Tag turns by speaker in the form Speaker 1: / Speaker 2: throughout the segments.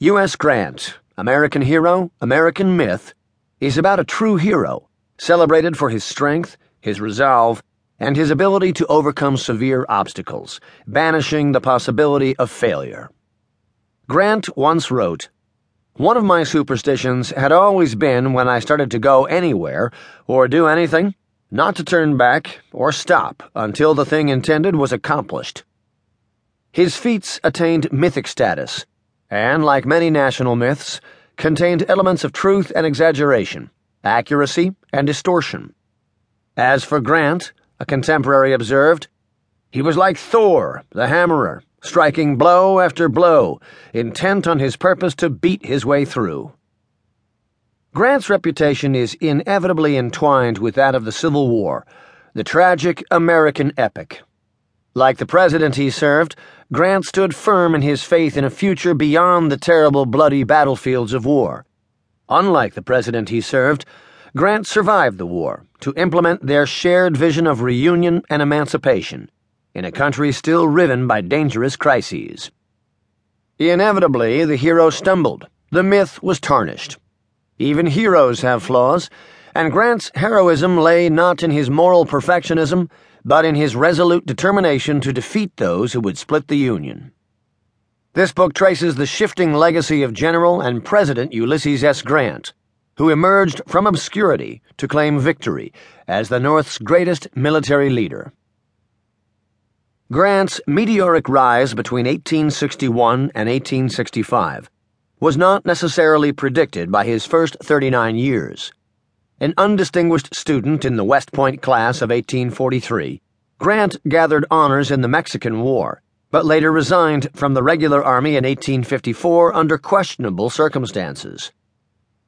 Speaker 1: U.S. Grant, American hero, American myth, is about a true hero, celebrated for his strength, his resolve, and his ability to overcome severe obstacles, banishing the possibility of failure. Grant once wrote, One of my superstitions had always been when I started to go anywhere or do anything, not to turn back or stop until the thing intended was accomplished. His feats attained mythic status, and, like many national myths, contained elements of truth and exaggeration, accuracy and distortion. As for Grant, a contemporary observed, he was like Thor, the hammerer, striking blow after blow, intent on his purpose to beat his way through. Grant's reputation is inevitably entwined with that of the Civil War, the tragic American epic. Like the president he served, Grant stood firm in his faith in a future beyond the terrible, bloody battlefields of war. Unlike the president he served, Grant survived the war to implement their shared vision of reunion and emancipation in a country still riven by dangerous crises. Inevitably, the hero stumbled. The myth was tarnished. Even heroes have flaws, and Grant's heroism lay not in his moral perfectionism but in his resolute determination to defeat those who would split the Union. This book traces the shifting legacy of General and President Ulysses S. Grant, who emerged from obscurity to claim victory as the North's greatest military leader. Grant's meteoric rise between 1861 and 1865 was not necessarily predicted by his first 39 years. An undistinguished student in the West Point class of 1843, Grant gathered honors in the Mexican War, but later resigned from the regular army in 1854 under questionable circumstances.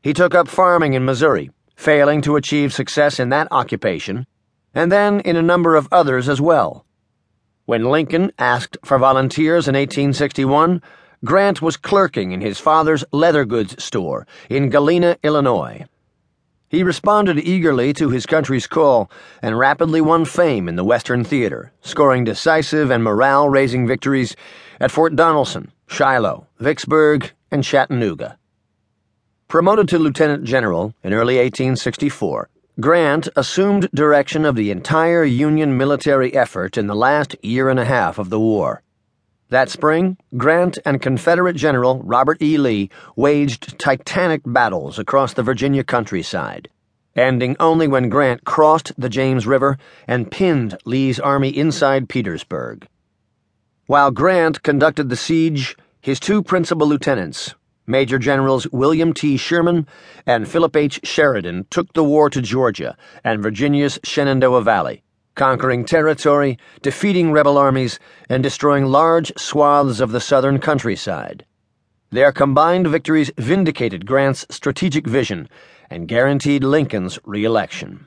Speaker 1: He took up farming in Missouri, failing to achieve success in that occupation, and then in a number of others as well. When Lincoln asked for volunteers in 1861, Grant was clerking in his father's leather goods store in Galena, Illinois. He responded eagerly to his country's call and rapidly won fame in the Western theater, scoring decisive and morale raising victories at Fort Donelson, Shiloh, Vicksburg, and Chattanooga. Promoted to lieutenant general in early 1864, Grant assumed direction of the entire Union military effort in the last year and a half of the war. That spring, Grant and Confederate General Robert E. Lee waged titanic battles across the Virginia countryside, ending only when Grant crossed the James River and pinned Lee's army inside Petersburg. While Grant conducted the siege, his two principal lieutenants, Major Generals William T. Sherman and Philip H. Sheridan, took the war to Georgia and Virginia's Shenandoah Valley conquering territory, defeating rebel armies, and destroying large swaths of the southern countryside. Their combined victories vindicated Grant's strategic vision and guaranteed Lincoln's re election.